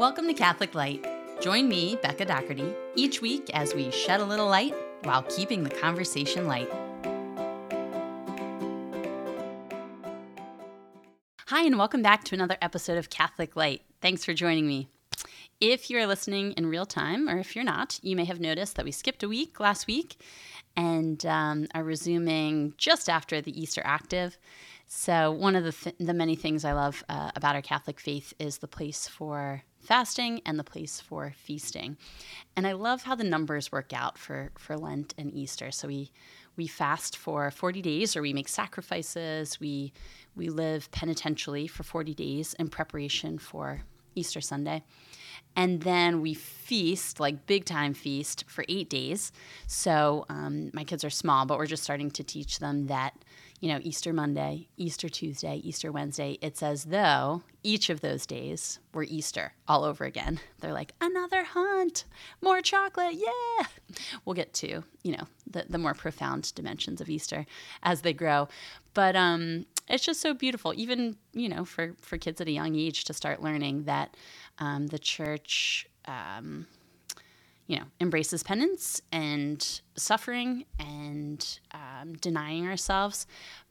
Welcome to Catholic Light. Join me, Becca Doherty, each week as we shed a little light while keeping the conversation light. Hi, and welcome back to another episode of Catholic Light. Thanks for joining me. If you're listening in real time, or if you're not, you may have noticed that we skipped a week last week and um, are resuming just after the Easter Octave. So, one of the, th- the many things I love uh, about our Catholic faith is the place for fasting and the place for feasting. And I love how the numbers work out for, for Lent and Easter. So, we, we fast for 40 days or we make sacrifices, we, we live penitentially for 40 days in preparation for Easter Sunday. And then we feast, like big time feast, for eight days. So um, my kids are small, but we're just starting to teach them that you know, Easter Monday, Easter Tuesday, Easter Wednesday, it's as though each of those days were Easter all over again. They're like, another hunt, more chocolate, yeah. We'll get to, you know, the, the more profound dimensions of Easter as they grow. But um, it's just so beautiful, even, you know, for, for kids at a young age to start learning that um, the church. Um, you know, embraces penance and suffering and um, denying ourselves.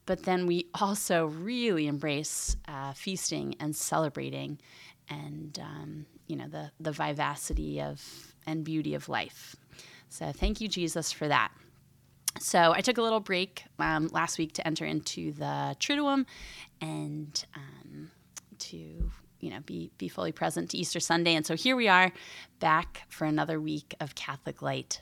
But then we also really embrace uh, feasting and celebrating and, um, you know, the, the vivacity of and beauty of life. So thank you, Jesus, for that. So I took a little break um, last week to enter into the Triduum and um, to you know be be fully present to Easter Sunday. And so here we are back for another week of Catholic Light.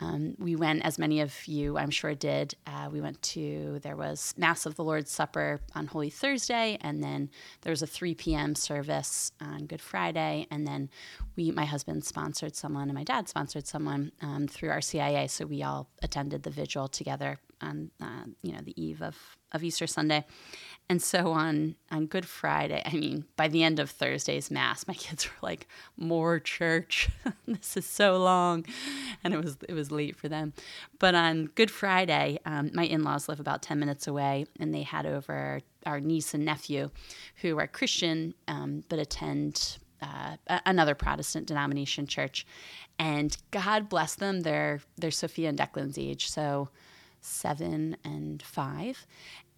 Um, we went, as many of you I'm sure did, uh, we went to, there was Mass of the Lord's Supper on Holy Thursday, and then there was a 3 p.m. service on Good Friday, and then we, my husband sponsored someone, and my dad sponsored someone um, through RCIA, so we all attended the vigil together on, uh, you know, the eve of, of Easter Sunday. And so on on Good Friday, I mean, by the end of Thursday's mass, my kids were like, "More church. this is so long," and it was it was late for them. But on Good Friday, um, my in-laws live about ten minutes away, and they had over our niece and nephew, who are Christian um, but attend uh, another Protestant denomination church, and God bless them. They're they're Sophia and Declan's age, so seven and five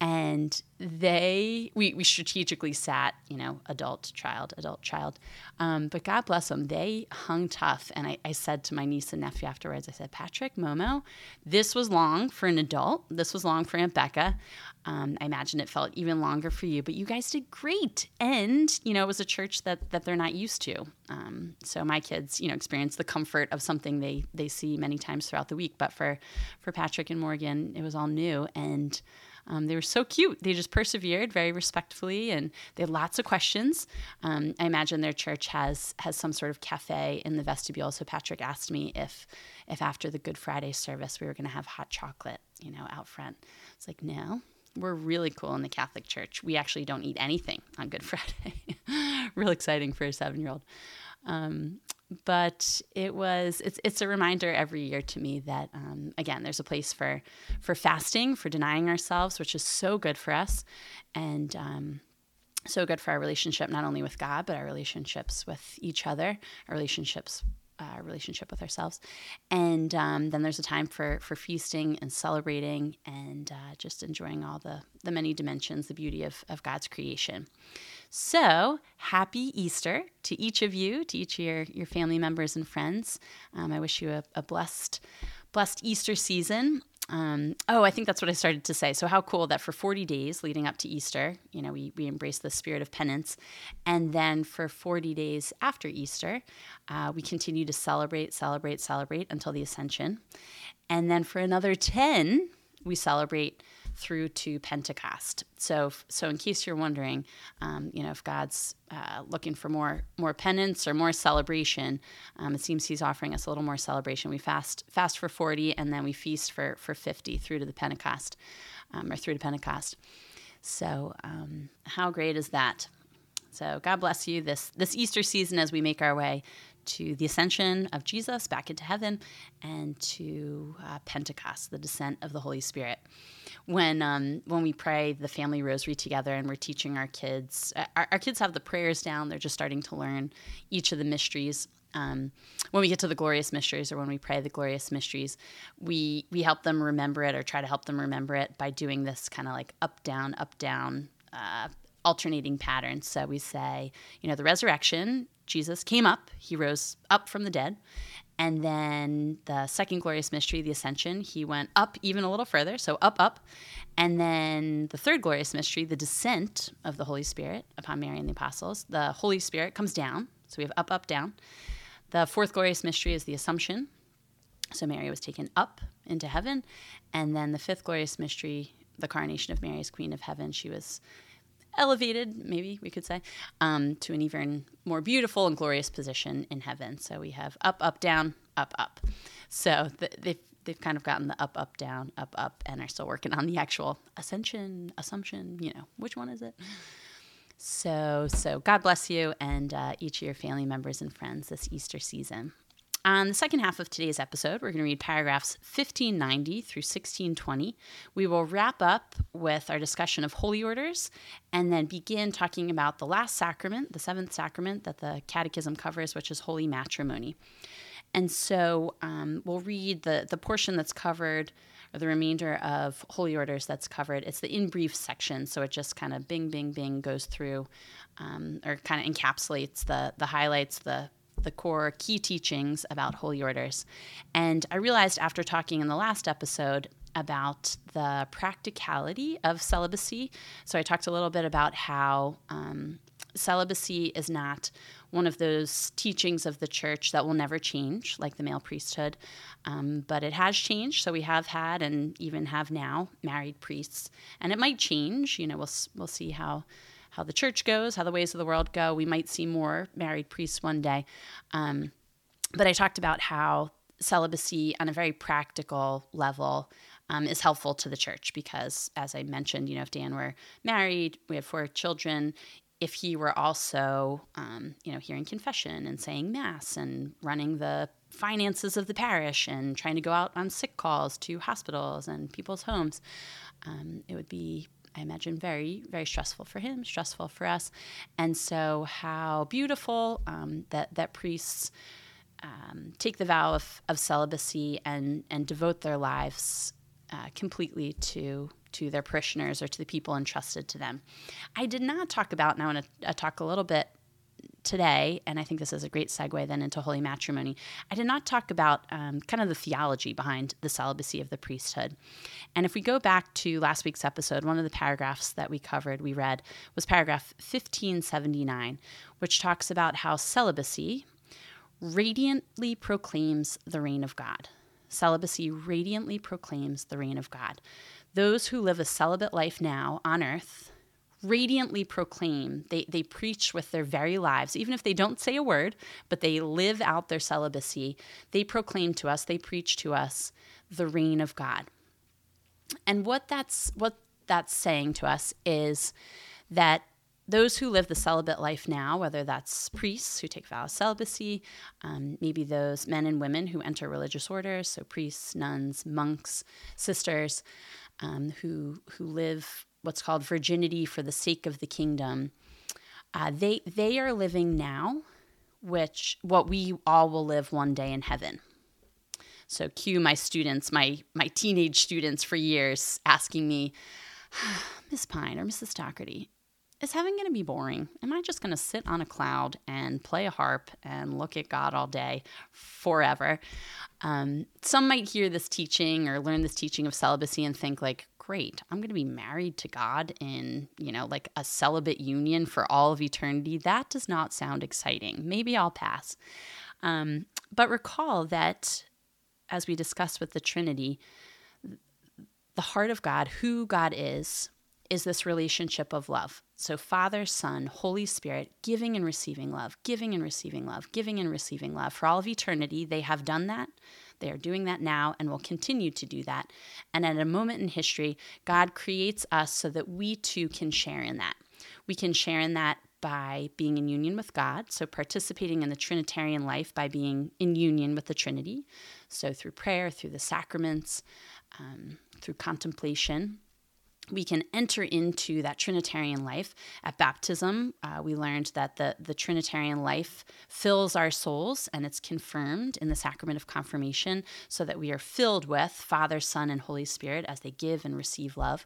and they we, we strategically sat you know adult child adult child. Um, but god bless them they hung tough. And I, I said to my niece and nephew afterwards i said patrick momo this was long for an adult. This was long for aunt becca. Um, i imagine it felt even longer for you but you guys did great. And you know it was a church that that they're not used to. Um, so my kids you know experience the comfort of something they they see many times throughout the week. But for for patrick and morgan it was all new. And um, they were so cute. They just persevered very respectfully, and they had lots of questions. Um, I imagine their church has has some sort of cafe in the vestibule. So Patrick asked me if if after the Good Friday service we were going to have hot chocolate, you know, out front. It's like no. We're really cool in the Catholic Church. We actually don't eat anything on Good Friday. Real exciting for a seven year old. Um, but it was it's it's a reminder every year to me that um, again there's a place for for fasting for denying ourselves which is so good for us and um, so good for our relationship not only with god but our relationships with each other our relationships uh, relationship with ourselves. And um, then there's a time for for feasting and celebrating and uh, just enjoying all the the many dimensions the beauty of, of god's creation so happy Easter to each of you, to each of your, your family members and friends. Um, I wish you a, a blessed, blessed Easter season. Um, oh, I think that's what I started to say. So, how cool that for 40 days leading up to Easter, you know, we, we embrace the spirit of penance. And then for 40 days after Easter, uh, we continue to celebrate, celebrate, celebrate until the Ascension. And then for another 10, we celebrate through to Pentecost. So, so in case you're wondering, um, you know, if God's uh, looking for more more penance or more celebration, um, it seems He's offering us a little more celebration. We fast fast for 40, and then we feast for for 50 through to the Pentecost, um, or through to Pentecost. So, um, how great is that? So, God bless you this this Easter season as we make our way to the ascension of Jesus back into heaven and to uh, Pentecost, the descent of the Holy Spirit. When um, when we pray the family rosary together and we're teaching our kids, uh, our, our kids have the prayers down. They're just starting to learn each of the mysteries. Um, when we get to the glorious mysteries or when we pray the glorious mysteries, we we help them remember it or try to help them remember it by doing this kind of like up down up down uh, alternating patterns. So we say, you know, the resurrection, Jesus came up, he rose up from the dead. And then the second glorious mystery, the ascension, he went up even a little further, so up, up. And then the third glorious mystery, the descent of the Holy Spirit upon Mary and the apostles. The Holy Spirit comes down, so we have up, up, down. The fourth glorious mystery is the Assumption. So Mary was taken up into heaven. And then the fifth glorious mystery, the coronation of Mary as Queen of Heaven. She was elevated, maybe we could say, um, to an even more beautiful and glorious position in heaven. So we have up, up, down, up, up. So th- they've they've kind of gotten the up, up, down, up, up, and are still working on the actual ascension, assumption. You know, which one is it? So, so God bless you and uh, each of your family members and friends this Easter season. On the second half of today's episode, we're going to read paragraphs 1590 through 1620. We will wrap up with our discussion of holy orders and then begin talking about the last sacrament, the seventh sacrament that the Catechism covers, which is holy matrimony. And so um, we'll read the, the portion that's covered, or the remainder of holy orders that's covered. It's the in brief section, so it just kind of bing, bing, bing goes through, um, or kind of encapsulates the the highlights, the the core key teachings about holy orders. And I realized after talking in the last episode about the practicality of celibacy. So I talked a little bit about how um, celibacy is not one of those teachings of the church that will never change, like the male priesthood, um, but it has changed. So we have had and even have now married priests, and it might change. You know, we'll we'll see how how the church goes, how the ways of the world go. We might see more married priests one day. Um, but I talked about how celibacy on a very practical level um, is helpful to the church because, as I mentioned, you know, if Dan were married, we have four children. If he were also, um, you know, hearing confession and saying mass and running the finances of the parish and trying to go out on sick calls to hospitals and people's homes, um, it would be I imagine, very, very stressful for him, stressful for us. And so, how beautiful um, that, that priests um, take the vow of, of celibacy and, and devote their lives uh, completely to to their parishioners or to the people entrusted to them. I did not talk about, and I want to uh, talk a little bit today, and I think this is a great segue then into holy matrimony, I did not talk about um, kind of the theology behind the celibacy of the priesthood. And if we go back to last week's episode, one of the paragraphs that we covered, we read, was paragraph 1579, which talks about how celibacy radiantly proclaims the reign of God. Celibacy radiantly proclaims the reign of God. Those who live a celibate life now on earth radiantly proclaim, they, they preach with their very lives, even if they don't say a word, but they live out their celibacy. They proclaim to us, they preach to us the reign of God. And what that's what that's saying to us is that those who live the celibate life now, whether that's priests who take vows of celibacy, um, maybe those men and women who enter religious orders, so priests, nuns, monks, sisters, um, who who live what's called virginity for the sake of the kingdom. Uh, they they are living now, which what we all will live one day in heaven. So cue my students, my my teenage students for years asking me, Miss Pine or Mrs. Doherty, is heaven going to be boring? Am I just going to sit on a cloud and play a harp and look at God all day forever? Um, some might hear this teaching or learn this teaching of celibacy and think like, great, I'm going to be married to God in, you know, like a celibate union for all of eternity. That does not sound exciting. Maybe I'll pass. Um, but recall that, as we discussed with the Trinity, the heart of God, who God is, is this relationship of love. So, Father, Son, Holy Spirit, giving and receiving love, giving and receiving love, giving and receiving love. For all of eternity, they have done that. They are doing that now and will continue to do that. And at a moment in history, God creates us so that we too can share in that. We can share in that by being in union with God, so participating in the Trinitarian life by being in union with the Trinity, so through prayer, through the sacraments, um, through contemplation. We can enter into that Trinitarian life. At baptism, uh, we learned that the, the Trinitarian life fills our souls and it's confirmed in the sacrament of confirmation so that we are filled with Father, Son, and Holy Spirit as they give and receive love.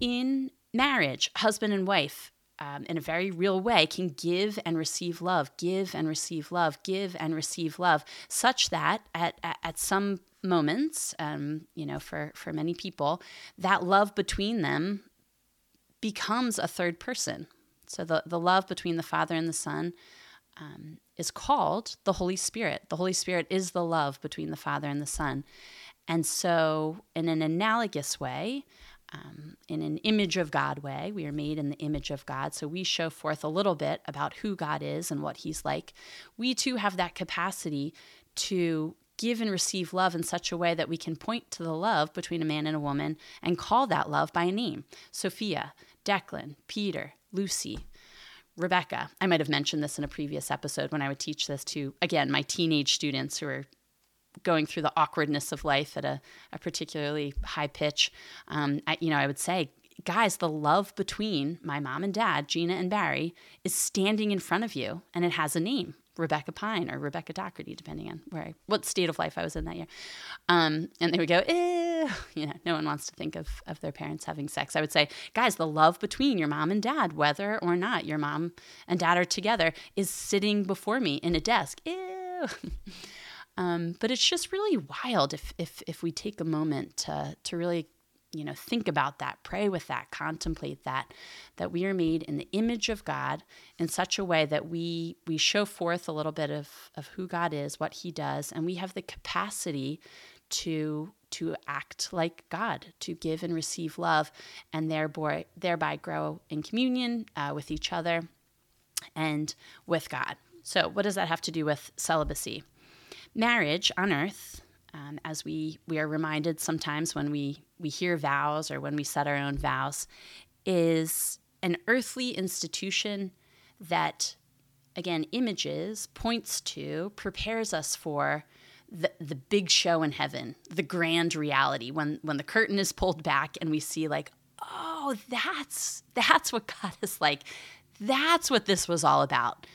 In marriage, husband and wife, um, in a very real way, can give and receive love, give and receive love, give and receive love, such that at, at, at some moments, um, you know, for, for many people, that love between them becomes a third person. So the, the love between the Father and the Son um, is called the Holy Spirit. The Holy Spirit is the love between the Father and the Son. And so, in an analogous way, um, in an image of God way. We are made in the image of God. So we show forth a little bit about who God is and what He's like. We too have that capacity to give and receive love in such a way that we can point to the love between a man and a woman and call that love by a name Sophia, Declan, Peter, Lucy. Rebecca. I might have mentioned this in a previous episode when I would teach this to, again, my teenage students who are going through the awkwardness of life at a, a particularly high pitch, um, I, you know, I would say, guys, the love between my mom and dad, Gina and Barry, is standing in front of you, and it has a name. Rebecca Pine or Rebecca Doherty, depending on where I, what state of life I was in that year. Um, and they would go, Ew. you know, no one wants to think of, of their parents having sex. I would say, guys, the love between your mom and dad, whether or not your mom and dad are together, is sitting before me in a desk. Ew. Um, but it's just really wild if, if, if we take a moment to, to really you know think about that pray with that contemplate that that we are made in the image of god in such a way that we we show forth a little bit of of who god is what he does and we have the capacity to to act like god to give and receive love and thereby thereby grow in communion uh, with each other and with god. So what does that have to do with celibacy? Marriage on earth, um, as we, we are reminded sometimes when we, we hear vows or when we set our own vows, is an earthly institution that, again, images, points to, prepares us for the, the big show in heaven, the grand reality, when, when the curtain is pulled back and we see, like, oh, that's, that's what God is like. That's what this was all about.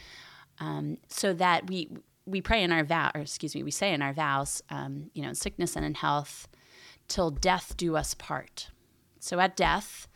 Um, so that we we pray in our vow, or excuse me, we say in our vows, um, you know, in sickness and in health, till death do us part. So at death,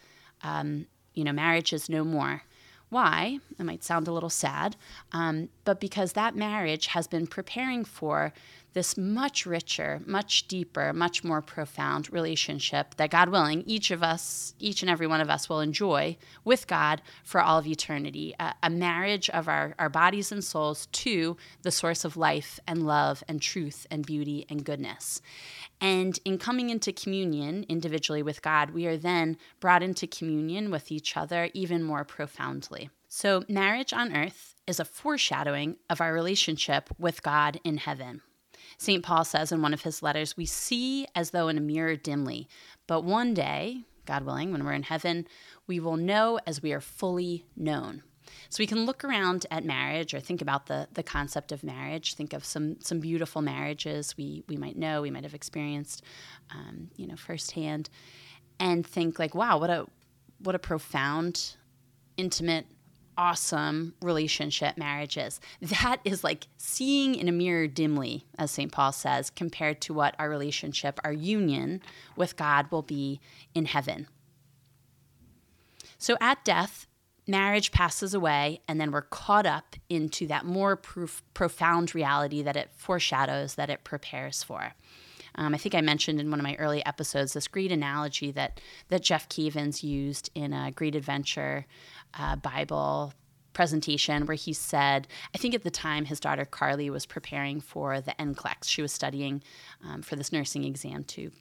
um, you know, marriage is no more. Why? It might sound a little sad, um, but because that marriage has been preparing for this much richer, much deeper, much more profound relationship that God willing, each of us, each and every one of us will enjoy with God for all of eternity. A, a, marriage of our, our bodies and souls to the source of life and love and truth and beauty and goodness. And in coming into communion individually with God, we are then brought into communion with each other even more profoundly. So, marriage on earth is a foreshadowing of our relationship with God in heaven. St. Paul says in one of his letters, We see as though in a mirror dimly, but one day, God willing, when we're in heaven, we will know as we are fully known. So we can look around at marriage or think about the, the concept of marriage, think of some, some beautiful marriages we, we might know, we might have experienced, um, you know, firsthand, and think like, wow, what a, what a profound, intimate, awesome relationship marriages. That is like seeing in a mirror dimly, as St. Paul says, compared to what our relationship, our union with God will be in heaven. So at death, marriage passes away, and then we're caught up into that more proof, profound reality that it foreshadows, that it prepares for. Um, I think I mentioned in one of my early episodes this great analogy that that Jeff Cavins used in a Great Adventure uh, Bible presentation where he said, I think at the time his daughter Carly was preparing for the NCLEX. She was studying um, for this nursing exam to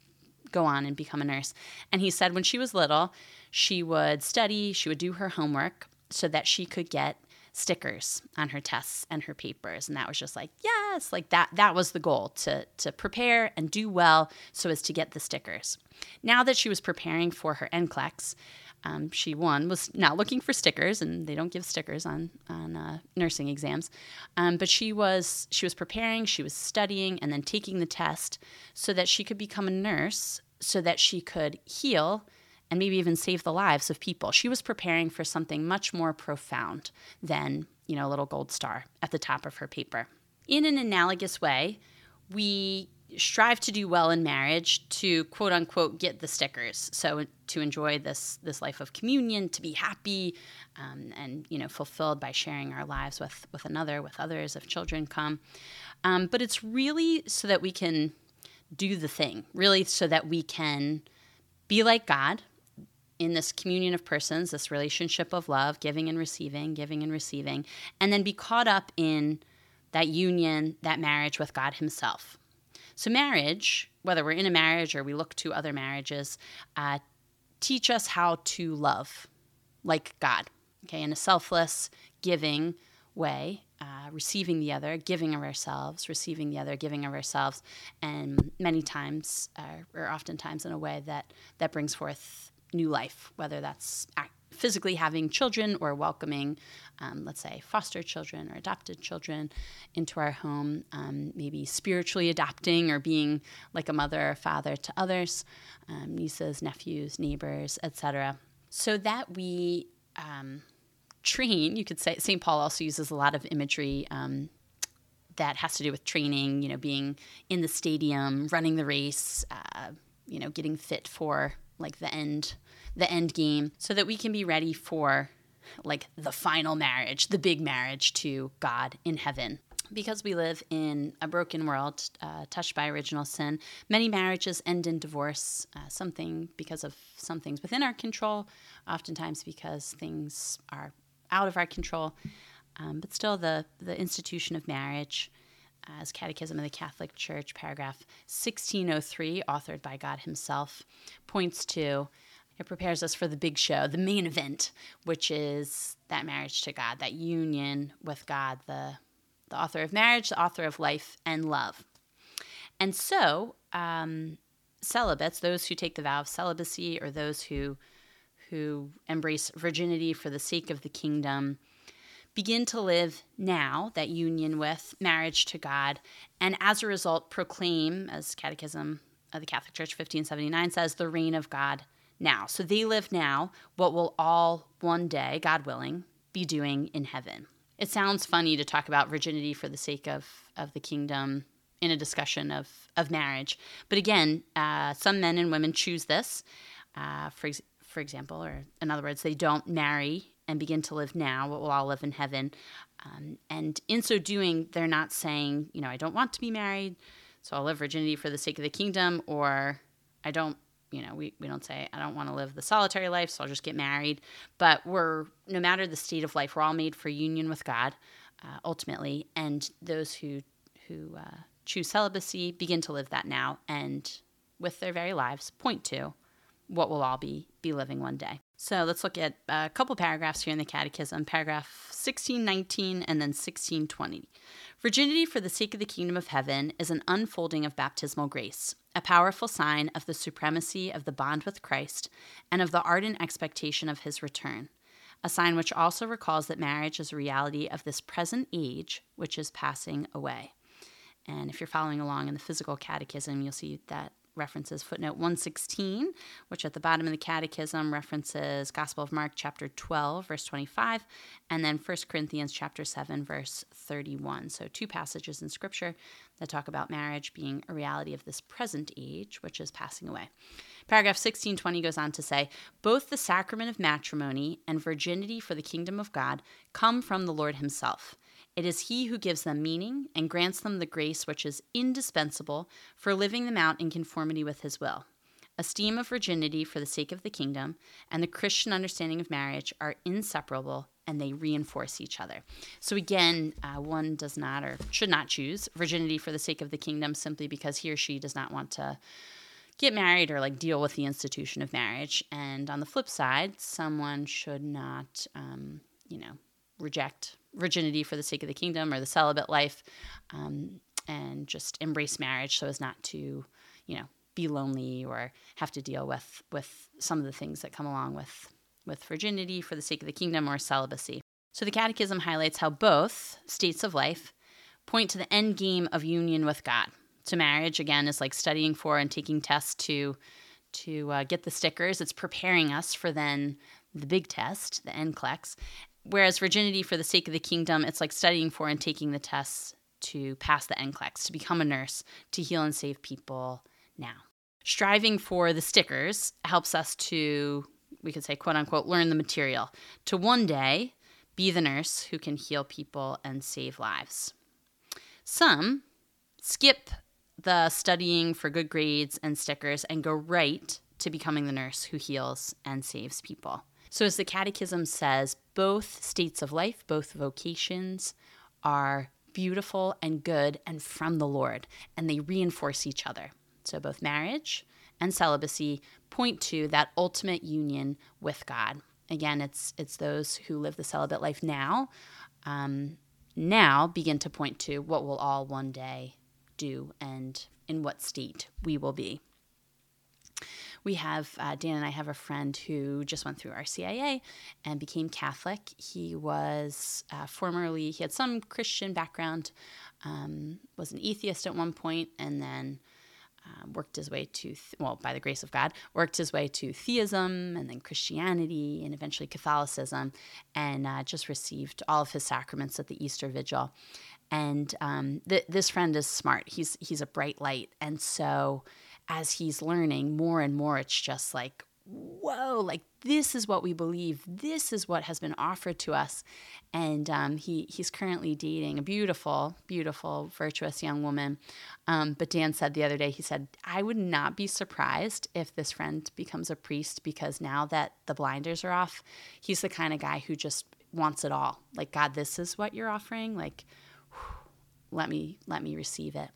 go on and become a nurse. And he said when she was little, she would study, she would do her homework so that she could get stickers on her tests and her papers and that was just like yes like that that was the goal to to prepare and do well so as to get the stickers now that she was preparing for her NCLEX Um, she one was not looking for stickers, and they don't give stickers on on uh, nursing exams. Um, but she was she was preparing, she was studying, and then taking the test so that she could become a nurse, so that she could heal and maybe even save the lives of people. She was preparing for something much more profound than you know a little gold star at the top of her paper. In an analogous way, we strive to do well in marriage to quote unquote get the stickers. So to enjoy this this life of communion to be happy um, and you know fulfilled by sharing our lives with with another with others if children come. Um, but it's really so that we can do the thing really so that we can be like god in this communion of persons this relationship of love giving and receiving giving and receiving and then be caught up in that union that marriage with god himself so, marriage, whether we're in a marriage or we look to other marriages, uh, teach us how to love like God, okay, in a selfless, giving way, uh, receiving the other, giving of ourselves, receiving the other, giving of ourselves, and many times, uh, or oftentimes in a way that that brings forth new life, whether that's physically having children or welcoming, um, let's say, foster children or adopted children into our home, um, maybe spiritually adopting or being like a mother or father to others, um, nieces, nephews, neighbors, etc. So that we um, train, you could say, St. Paul also uses a lot of imagery um, that has to do with training, you know, being in the stadium, running the race, uh, you know, getting fit for like the end the end game so that we can be ready for like the final marriage, the big marriage to God in heaven. Because we live in a broken world uh, touched by original sin, many marriages end in divorce, uh, something because of some things within our control, oftentimes because things are out of our control. Um, but still, the, the institution of marriage, as Catechism of the Catholic Church, paragraph 1603, authored by God Himself, points to it prepares us for the big show, the main event, which is that marriage to God, that union with God, the, the author of marriage, the author of life and love. And so, um, celibates, those who take the vow of celibacy or those who who embrace virginity for the sake of the kingdom, begin to live now that union with marriage to God, and as a result proclaim, as Catechism of the Catholic Church 1579 says, the reign of God now. So they live now what will all one day, God willing, be doing in heaven. It sounds funny to talk about virginity for the sake of, of the kingdom in a discussion of, of marriage. But again, uh, some men and women choose this. Uh, for, ex- for example, or in other words, they don't marry and begin to live now will all live in heaven. Um, and in so doing, they're not saying, you know, I don't want to be married, so I'll live virginity for the sake of the kingdom, or I don't you know, we, we don't say, I don't want to live the solitary life, so I'll just get married. But we're, no matter the state of life, we're all made for union with God uh, ultimately. And those who, who uh, choose celibacy begin to live that now and with their very lives point to what we'll all be, be living one day. So let's look at a couple paragraphs here in the Catechism, paragraph 1619 and then 1620. Virginity for the sake of the kingdom of heaven is an unfolding of baptismal grace a powerful sign of the supremacy of the bond with Christ and of the ardent expectation of his return, a sign which also recalls that marriage is a reality of this present age which is passing away. And if you're following along in the physical catechism, you'll see that references footnote 116, which at the bottom of the catechism references Gospel of Mark chapter 12 verse 25 and then 1 Corinthians chapter 7 verse 31. So two passages in scripture that talk about marriage being a reality of this present age which is passing away. Paragraph 1620 goes on to say, both the sacrament of matrimony and virginity for the kingdom of God come from the Lord himself. It is He who gives them meaning and grants them the grace which is indispensable for living them out in conformity with His will. Esteem of virginity for the sake of the kingdom and the Christian understanding of marriage are inseparable and they reinforce each other. So, again, uh, one does not or should not choose virginity for the sake of the kingdom simply because he or she does not want to get married or like deal with the institution of marriage. And on the flip side, someone should not, um, you know, reject virginity for the sake of the kingdom or the celibate life um, and just embrace marriage so as not to, you know, be lonely or have to deal with with some of the things that come along with with virginity for the sake of the kingdom or celibacy. So the Catechism highlights how both states of life point to the end game of union with God. So marriage again is like studying for and taking tests to to uh, get the stickers. It's preparing us for then the big test, the NCLEX. Whereas virginity for the sake of the kingdom, it's like studying for and taking the tests to pass the NCLEX, to become a nurse, to heal and save people now. Striving for the stickers helps us to, we could say, quote unquote, learn the material, to one day be the nurse who can heal people and save lives. Some skip the studying for good grades and stickers and go right to becoming the nurse who heals and saves people. So, as the Catechism says, both states of life, both vocations are beautiful and good and from the Lord, and they reinforce each other. So, both marriage and celibacy point to that ultimate union with God. Again, it's it's those who live the celibate life now, um, now begin to point to what we'll all one day do and in what state we will be. We have, uh, Dan and I have a friend who just went through RCIA and became Catholic. He was uh, formerly, he had some Christian background, um, was an atheist at one point, and then uh, worked his way to, th- well, by the grace of God, worked his way to theism and then Christianity and eventually Catholicism, and uh, just received all of his sacraments at the Easter Vigil. And um, th- this friend is smart. He's he's a bright light, and so as he's learning more and more, it's just like, whoa, like this is what we believe. This is what has been offered to us. And um, he he's currently dating a beautiful, beautiful, virtuous young woman. Um, but Dan said the other day, he said, I would not be surprised if this friend becomes a priest because now that the blinders are off, he's the kind of guy who just wants it all. Like God, this is what you're offering. Like let me let me receive it.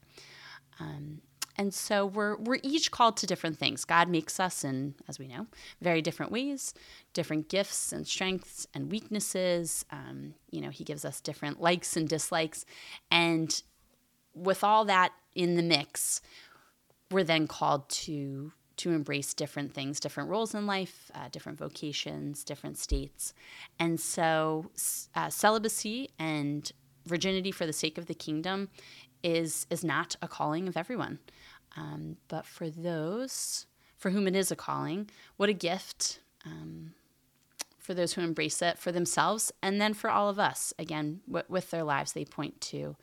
Um, and so we're we're each called to different things. God makes us in, as we know, very different ways, different gifts and strengths and weaknesses. Um, you know, He gives us different likes and dislikes, and with all that in the mix, we're then called to to embrace different things, different roles in life, uh, different vocations, different states, and so uh, celibacy and virginity for the sake of the kingdom is is not a calling of everyone. Um, but for those for whom it is a calling, what a gift um, for those who embrace it for themselves, and then for all of us. Again, w- with their lives, they point to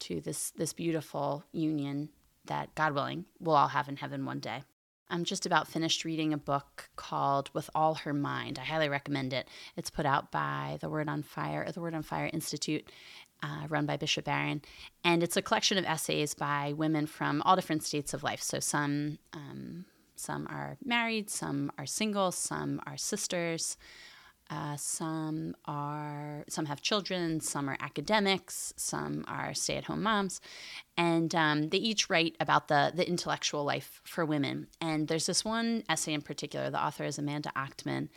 to this this beautiful union that God willing we'll all have in heaven one day. I'm just about finished reading a book called With All Her Mind. I highly recommend it. It's put out by the Word on Fire, or the Word on Fire Institute, uh, run by Bishop Barron. And it's a collection of essays by women from all different states of life. So some, um, some are married, some are single, some are sisters. Uh, some are some have children, some are academics, some are stay-at-home moms, and um, they each write about the the intellectual life for women. And there's this one essay in particular. The author is Amanda Achtman,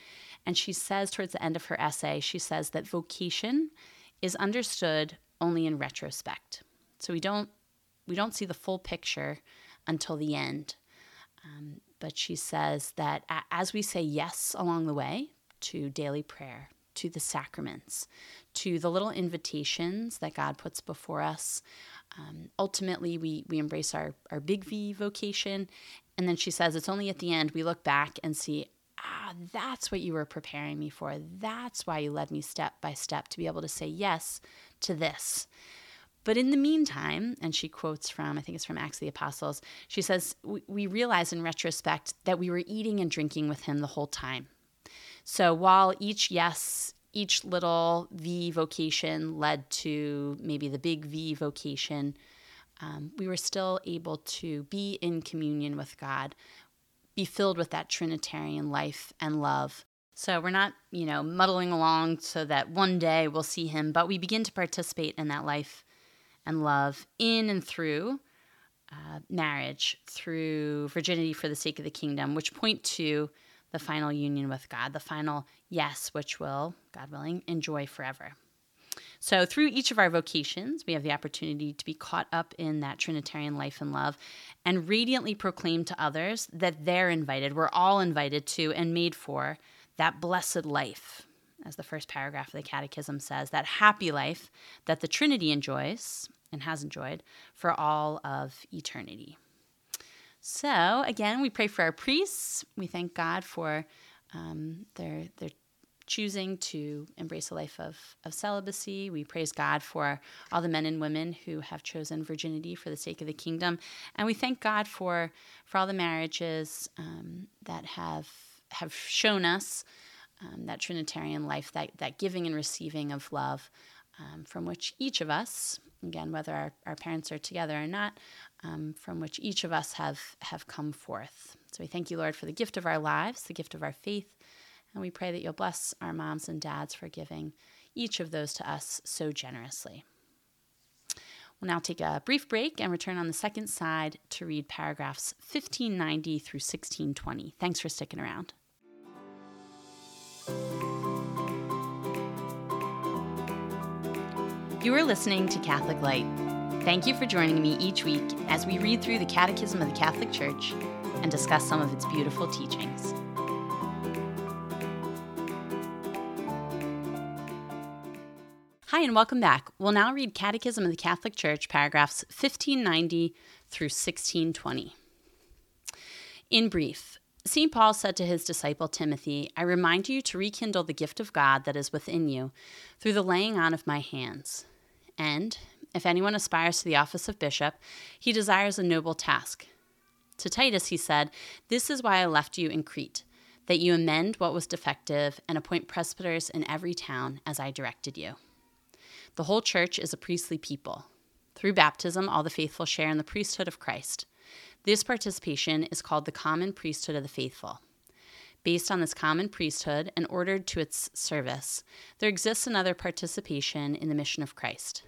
and she says towards the end of her essay, she says that vocation is understood only in retrospect. So we don't we don't see the full picture until the end. Um, but she says that as we say yes along the way to daily prayer, to the sacraments, to the little invitations that God puts before us, um, ultimately we, we embrace our, our big V vocation. And then she says it's only at the end we look back and see, ah, that's what you were preparing me for. That's why you led me step by step to be able to say yes to this. But in the meantime, and she quotes from, I think it's from Acts of the Apostles, she says, We realize in retrospect that we were eating and drinking with him the whole time. So while each yes, each little V vocation led to maybe the big V vocation, um, we were still able to be in communion with God be filled with that Trinitarian life and love. So we're not, you know, muddling along so that one day we'll see him, but we begin to participate in that life and love in and through uh, marriage, through virginity for the sake of the kingdom, which point to the final union with God, the final yes, which will, God willing, enjoy forever. So, through each of our vocations, we have the opportunity to be caught up in that Trinitarian life and love and radiantly proclaim to others that they're invited. We're all invited to and made for that blessed life, as the first paragraph of the Catechism says, that happy life that the Trinity enjoys and has enjoyed for all of eternity. So, again, we pray for our priests. We thank God for um, their, their choosing to embrace a life of, of celibacy. We praise God for all the men and women who have chosen virginity for the sake of the kingdom. And we thank God for, for all the marriages um, that have, have shown us um, that Trinitarian life, that, that giving and receiving of love, um, from which each of us, again, whether our, our parents are together or not, um, from which each of us have, have come forth. So we thank you, Lord, for the gift of our lives, the gift of our faith, and we pray that you'll bless our moms and dads for giving each of those to us so generously. We'll now take a brief break and return on the second side to read paragraphs 1590 through 1620. Thanks for sticking around. You are listening to Catholic Light. Thank you for joining me each week as we read through the Catechism of the Catholic Church and discuss some of its beautiful teachings. Hi, and welcome back. We'll now read Catechism of the Catholic Church, paragraphs 1590 through 1620. In brief, St. Paul said to his disciple Timothy, I remind you to rekindle the gift of God that is within you through the laying on of my hands. And, if anyone aspires to the office of bishop, he desires a noble task. To Titus, he said, This is why I left you in Crete, that you amend what was defective and appoint presbyters in every town as I directed you. The whole church is a priestly people. Through baptism, all the faithful share in the priesthood of Christ. This participation is called the common priesthood of the faithful. Based on this common priesthood and ordered to its service, there exists another participation in the mission of Christ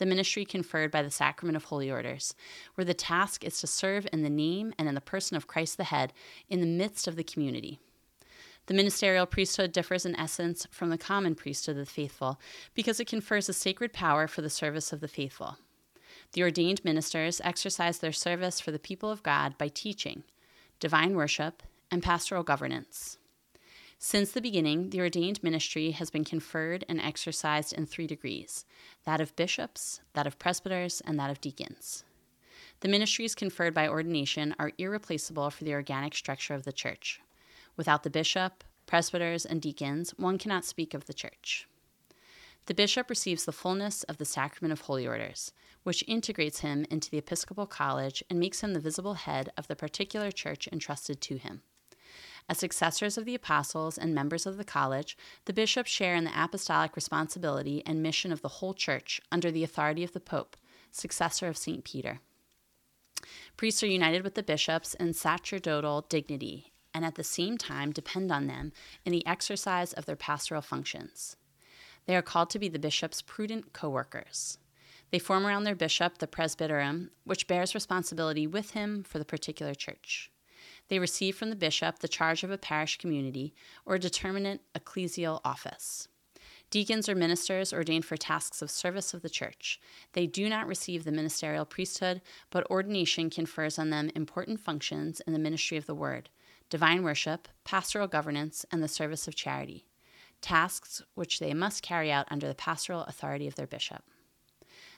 the ministry conferred by the sacrament of holy orders, where the task is to serve in the name and in the person of Christ the head in the midst of the community. The ministerial priesthood differs in essence from the common priesthood of the faithful because it confers a sacred power for the service of the faithful. The ordained ministers exercise their service for the people of God by teaching, divine worship, and pastoral governance. Since the beginning, the ordained ministry has been conferred and exercised in three degrees that of bishops, that of presbyters, and that of deacons. The ministries conferred by ordination are irreplaceable for the organic structure of the church. Without the bishop, presbyters, and deacons, one cannot speak of the church. The bishop receives the fullness of the sacrament of holy orders, which integrates him into the episcopal college and makes him the visible head of the particular church entrusted to him. As successors of the apostles and members of the college, the bishops share in the apostolic responsibility and mission of the whole church under the authority of the Pope, successor of St. Peter. Priests are united with the bishops in sacerdotal dignity and at the same time depend on them in the exercise of their pastoral functions. They are called to be the bishop's prudent co workers. They form around their bishop the presbyterium, which bears responsibility with him for the particular church. They receive from the bishop the charge of a parish community or a determinate ecclesial office. Deacons are ministers ordained for tasks of service of the church. They do not receive the ministerial priesthood, but ordination confers on them important functions in the ministry of the word, divine worship, pastoral governance, and the service of charity, tasks which they must carry out under the pastoral authority of their bishop.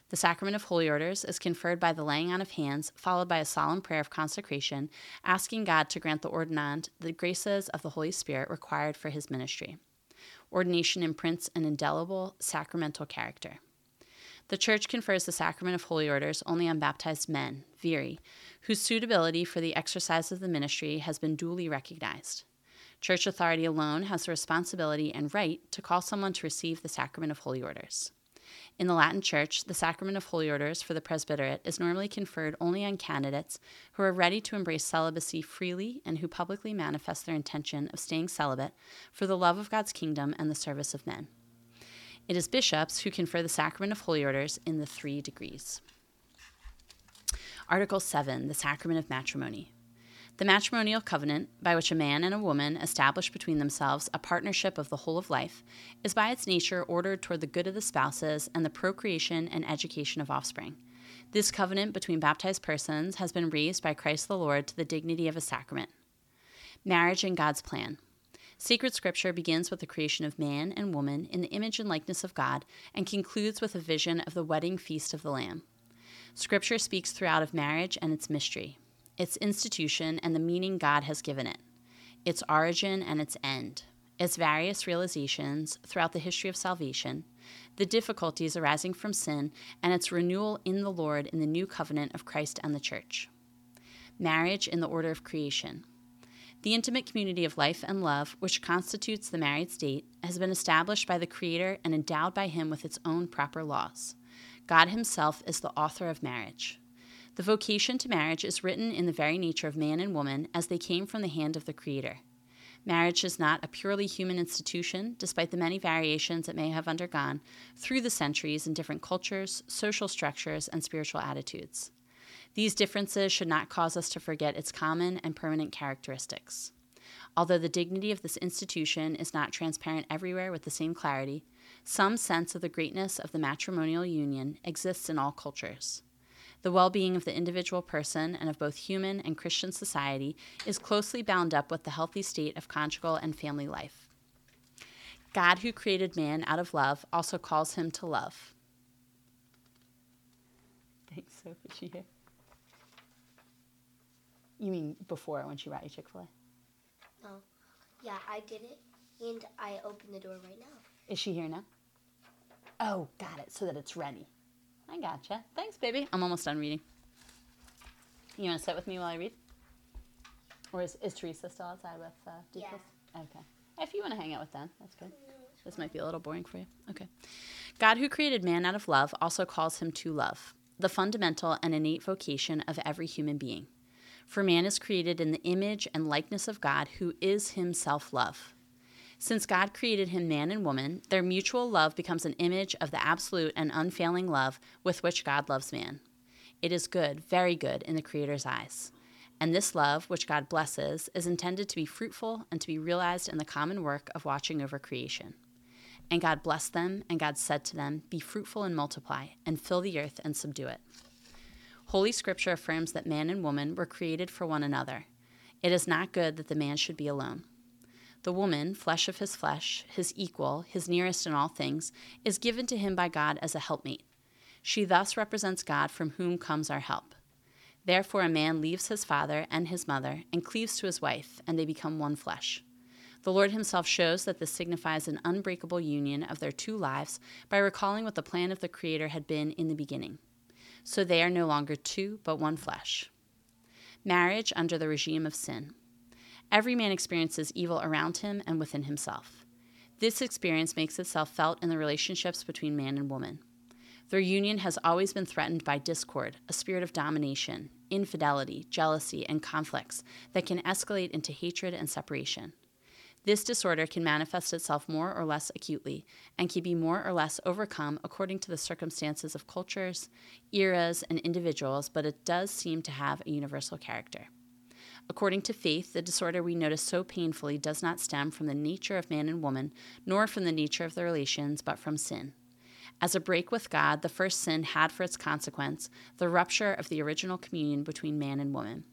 The sacrament of holy orders is conferred by the laying on of hands, followed by a solemn prayer of consecration, asking God to grant the ordinand the graces of the Holy Spirit required for his ministry. Ordination imprints an indelible sacramental character. The Church confers the sacrament of holy orders only on baptized men, viri, whose suitability for the exercise of the ministry has been duly recognized. Church authority alone has the responsibility and right to call someone to receive the sacrament of holy orders. In the Latin Church, the sacrament of holy orders for the presbyterate is normally conferred only on candidates who are ready to embrace celibacy freely and who publicly manifest their intention of staying celibate for the love of God's kingdom and the service of men. It is bishops who confer the sacrament of holy orders in the three degrees. Article 7 The Sacrament of Matrimony. The matrimonial covenant, by which a man and a woman establish between themselves a partnership of the whole of life, is by its nature ordered toward the good of the spouses and the procreation and education of offspring. This covenant between baptized persons has been raised by Christ the Lord to the dignity of a sacrament. Marriage in God's plan. Sacred scripture begins with the creation of man and woman in the image and likeness of God and concludes with a vision of the wedding feast of the Lamb. Scripture speaks throughout of marriage and its mystery, its institution and the meaning God has given it, its origin and its end, its various realizations throughout the history of salvation, the difficulties arising from sin, and its renewal in the Lord in the new covenant of Christ and the church. Marriage in the order of creation. The intimate community of life and love, which constitutes the married state, has been established by the Creator and endowed by Him with its own proper laws. God Himself is the author of marriage. The vocation to marriage is written in the very nature of man and woman as they came from the hand of the Creator. Marriage is not a purely human institution, despite the many variations it may have undergone through the centuries in different cultures, social structures, and spiritual attitudes. These differences should not cause us to forget its common and permanent characteristics. Although the dignity of this institution is not transparent everywhere with the same clarity, some sense of the greatness of the matrimonial union exists in all cultures. The well being of the individual person and of both human and Christian society is closely bound up with the healthy state of conjugal and family life. God, who created man out of love, also calls him to love. Thanks, Sophie. Here. You mean before when she brought you Chick fil A? No. Oh, yeah, I did it, and I opened the door right now. Is she here now? Oh, got it. So that it's ready. I gotcha. Thanks, baby. I'm almost done reading. You want to sit with me while I read? Or is, is Teresa still outside with uh, Yeah. Okay. If you want to hang out with them, that's good. This might be a little boring for you. Okay. God, who created man out of love, also calls him to love, the fundamental and innate vocation of every human being. For man is created in the image and likeness of God, who is himself love. Since God created him man and woman, their mutual love becomes an image of the absolute and unfailing love with which God loves man. It is good, very good, in the Creator's eyes. And this love, which God blesses, is intended to be fruitful and to be realized in the common work of watching over creation. And God blessed them, and God said to them, Be fruitful and multiply, and fill the earth and subdue it. Holy Scripture affirms that man and woman were created for one another. It is not good that the man should be alone. The woman, flesh of his flesh, his equal, his nearest in all things, is given to him by God as a helpmate. She thus represents God from whom comes our help. Therefore, a man leaves his father and his mother and cleaves to his wife, and they become one flesh. The Lord Himself shows that this signifies an unbreakable union of their two lives by recalling what the plan of the Creator had been in the beginning. So they are no longer two, but one flesh. Marriage under the regime of sin. Every man experiences evil around him and within himself. This experience makes itself felt in the relationships between man and woman. Their union has always been threatened by discord, a spirit of domination, infidelity, jealousy, and conflicts that can escalate into hatred and separation. This disorder can manifest itself more or less acutely and can be more or less overcome according to the circumstances of cultures, eras, and individuals, but it does seem to have a universal character. According to faith, the disorder we notice so painfully does not stem from the nature of man and woman, nor from the nature of the relations, but from sin. As a break with God, the first sin had for its consequence the rupture of the original communion between man and woman.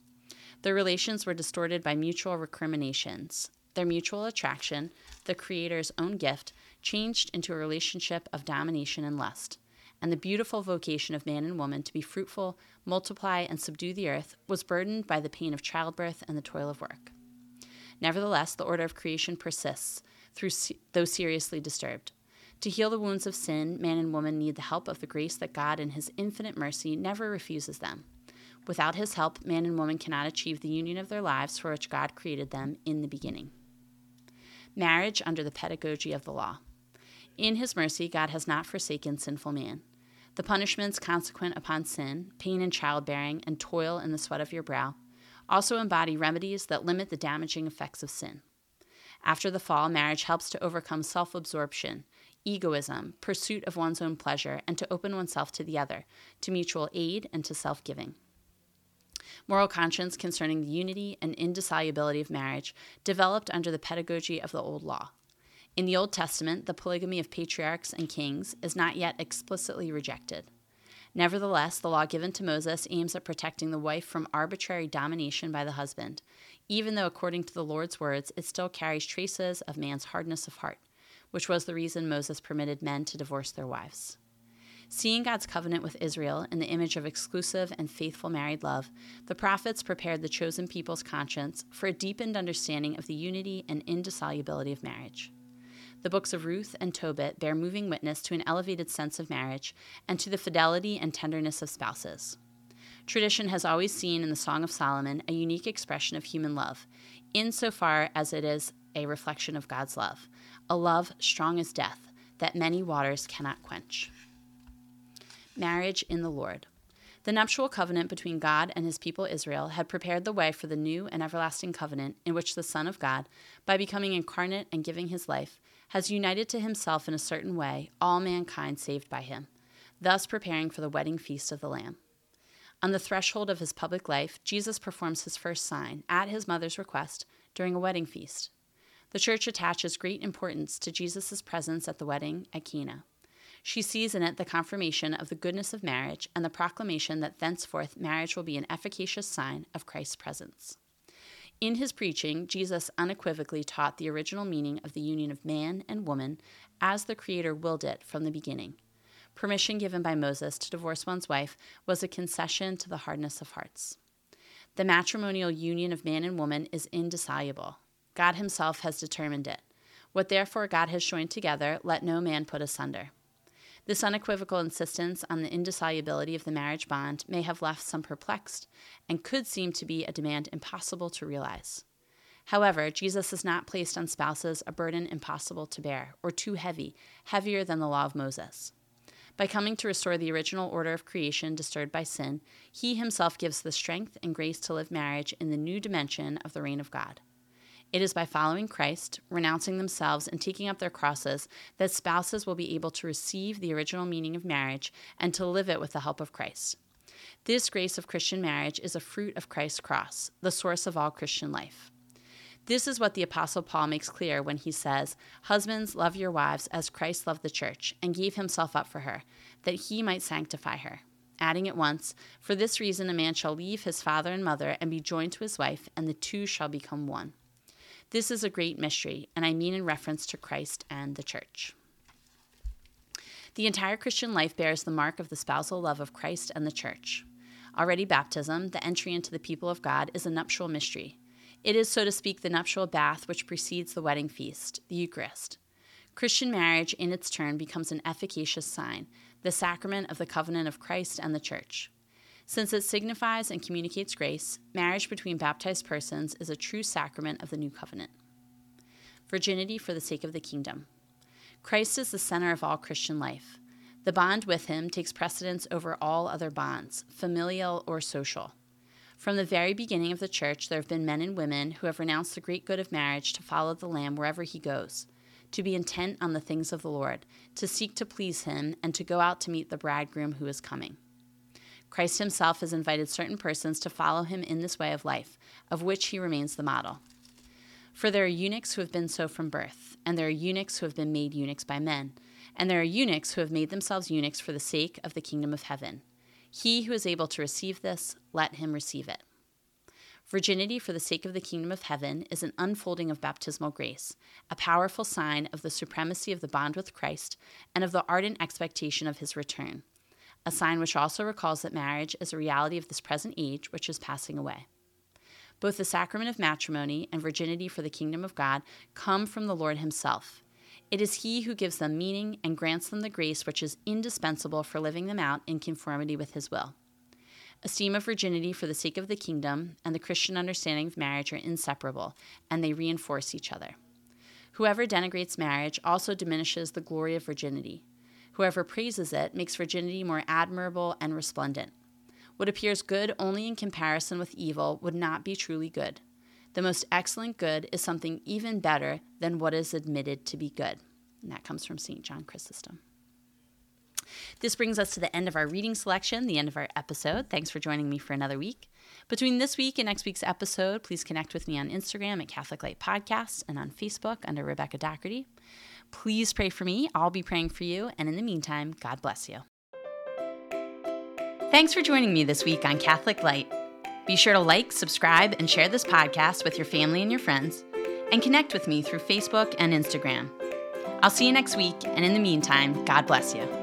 Their relations were distorted by mutual recriminations. Their mutual attraction, the Creator's own gift, changed into a relationship of domination and lust. And the beautiful vocation of man and woman to be fruitful, multiply, and subdue the earth was burdened by the pain of childbirth and the toil of work. Nevertheless, the order of creation persists, through, though seriously disturbed. To heal the wounds of sin, man and woman need the help of the grace that God, in His infinite mercy, never refuses them. Without His help, man and woman cannot achieve the union of their lives for which God created them in the beginning. Marriage under the pedagogy of the law. In His mercy, God has not forsaken sinful man. The punishments consequent upon sin, pain in childbearing, and toil in the sweat of your brow, also embody remedies that limit the damaging effects of sin. After the fall, marriage helps to overcome self absorption, egoism, pursuit of one's own pleasure, and to open oneself to the other, to mutual aid, and to self giving. Moral conscience concerning the unity and indissolubility of marriage developed under the pedagogy of the Old Law. In the Old Testament, the polygamy of patriarchs and kings is not yet explicitly rejected. Nevertheless, the law given to Moses aims at protecting the wife from arbitrary domination by the husband, even though, according to the Lord's words, it still carries traces of man's hardness of heart, which was the reason Moses permitted men to divorce their wives. Seeing God's covenant with Israel in the image of exclusive and faithful married love, the prophets prepared the chosen people's conscience for a deepened understanding of the unity and indissolubility of marriage. The books of Ruth and Tobit bear moving witness to an elevated sense of marriage and to the fidelity and tenderness of spouses. Tradition has always seen in the Song of Solomon a unique expression of human love, insofar as it is a reflection of God's love, a love strong as death that many waters cannot quench. Marriage in the Lord. The nuptial covenant between God and his people Israel had prepared the way for the new and everlasting covenant in which the Son of God, by becoming incarnate and giving his life, has united to himself in a certain way all mankind saved by him, thus preparing for the wedding feast of the Lamb. On the threshold of his public life, Jesus performs his first sign, at his mother's request, during a wedding feast. The church attaches great importance to Jesus' presence at the wedding at Cana. She sees in it the confirmation of the goodness of marriage and the proclamation that thenceforth marriage will be an efficacious sign of Christ's presence. In his preaching, Jesus unequivocally taught the original meaning of the union of man and woman as the Creator willed it from the beginning. Permission given by Moses to divorce one's wife was a concession to the hardness of hearts. The matrimonial union of man and woman is indissoluble. God Himself has determined it. What therefore God has joined together, let no man put asunder. This unequivocal insistence on the indissolubility of the marriage bond may have left some perplexed and could seem to be a demand impossible to realize. However, Jesus has not placed on spouses a burden impossible to bear or too heavy, heavier than the law of Moses. By coming to restore the original order of creation disturbed by sin, he himself gives the strength and grace to live marriage in the new dimension of the reign of God. It is by following Christ, renouncing themselves, and taking up their crosses that spouses will be able to receive the original meaning of marriage and to live it with the help of Christ. This grace of Christian marriage is a fruit of Christ's cross, the source of all Christian life. This is what the Apostle Paul makes clear when he says, Husbands, love your wives as Christ loved the church and gave himself up for her, that he might sanctify her. Adding at once, For this reason a man shall leave his father and mother and be joined to his wife, and the two shall become one. This is a great mystery, and I mean in reference to Christ and the church. The entire Christian life bears the mark of the spousal love of Christ and the church. Already, baptism, the entry into the people of God, is a nuptial mystery. It is, so to speak, the nuptial bath which precedes the wedding feast, the Eucharist. Christian marriage, in its turn, becomes an efficacious sign, the sacrament of the covenant of Christ and the church. Since it signifies and communicates grace, marriage between baptized persons is a true sacrament of the new covenant. Virginity for the sake of the kingdom. Christ is the center of all Christian life. The bond with him takes precedence over all other bonds, familial or social. From the very beginning of the church, there have been men and women who have renounced the great good of marriage to follow the Lamb wherever he goes, to be intent on the things of the Lord, to seek to please him, and to go out to meet the bridegroom who is coming. Christ himself has invited certain persons to follow him in this way of life, of which he remains the model. For there are eunuchs who have been so from birth, and there are eunuchs who have been made eunuchs by men, and there are eunuchs who have made themselves eunuchs for the sake of the kingdom of heaven. He who is able to receive this, let him receive it. Virginity for the sake of the kingdom of heaven is an unfolding of baptismal grace, a powerful sign of the supremacy of the bond with Christ and of the ardent expectation of his return a sign which also recalls that marriage is a reality of this present age which is passing away. Both the sacrament of matrimony and virginity for the kingdom of God come from the Lord Himself. It is He who gives them meaning and grants them the grace which is indispensable for living them out in conformity with His will. Esteem of virginity for the sake of the kingdom and the Christian understanding of marriage are inseparable, and they reinforce each other. Whoever denigrates marriage also diminishes the glory of virginity. Whoever praises it makes virginity more admirable and resplendent. What appears good only in comparison with evil would not be truly good. The most excellent good is something even better than what is admitted to be good. And that comes from St. John Chrysostom. This brings us to the end of our reading selection, the end of our episode. Thanks for joining me for another week. Between this week and next week's episode, please connect with me on Instagram at Catholic Light Podcast and on Facebook under Rebecca Doherty. Please pray for me. I'll be praying for you. And in the meantime, God bless you. Thanks for joining me this week on Catholic Light. Be sure to like, subscribe, and share this podcast with your family and your friends, and connect with me through Facebook and Instagram. I'll see you next week, and in the meantime, God bless you.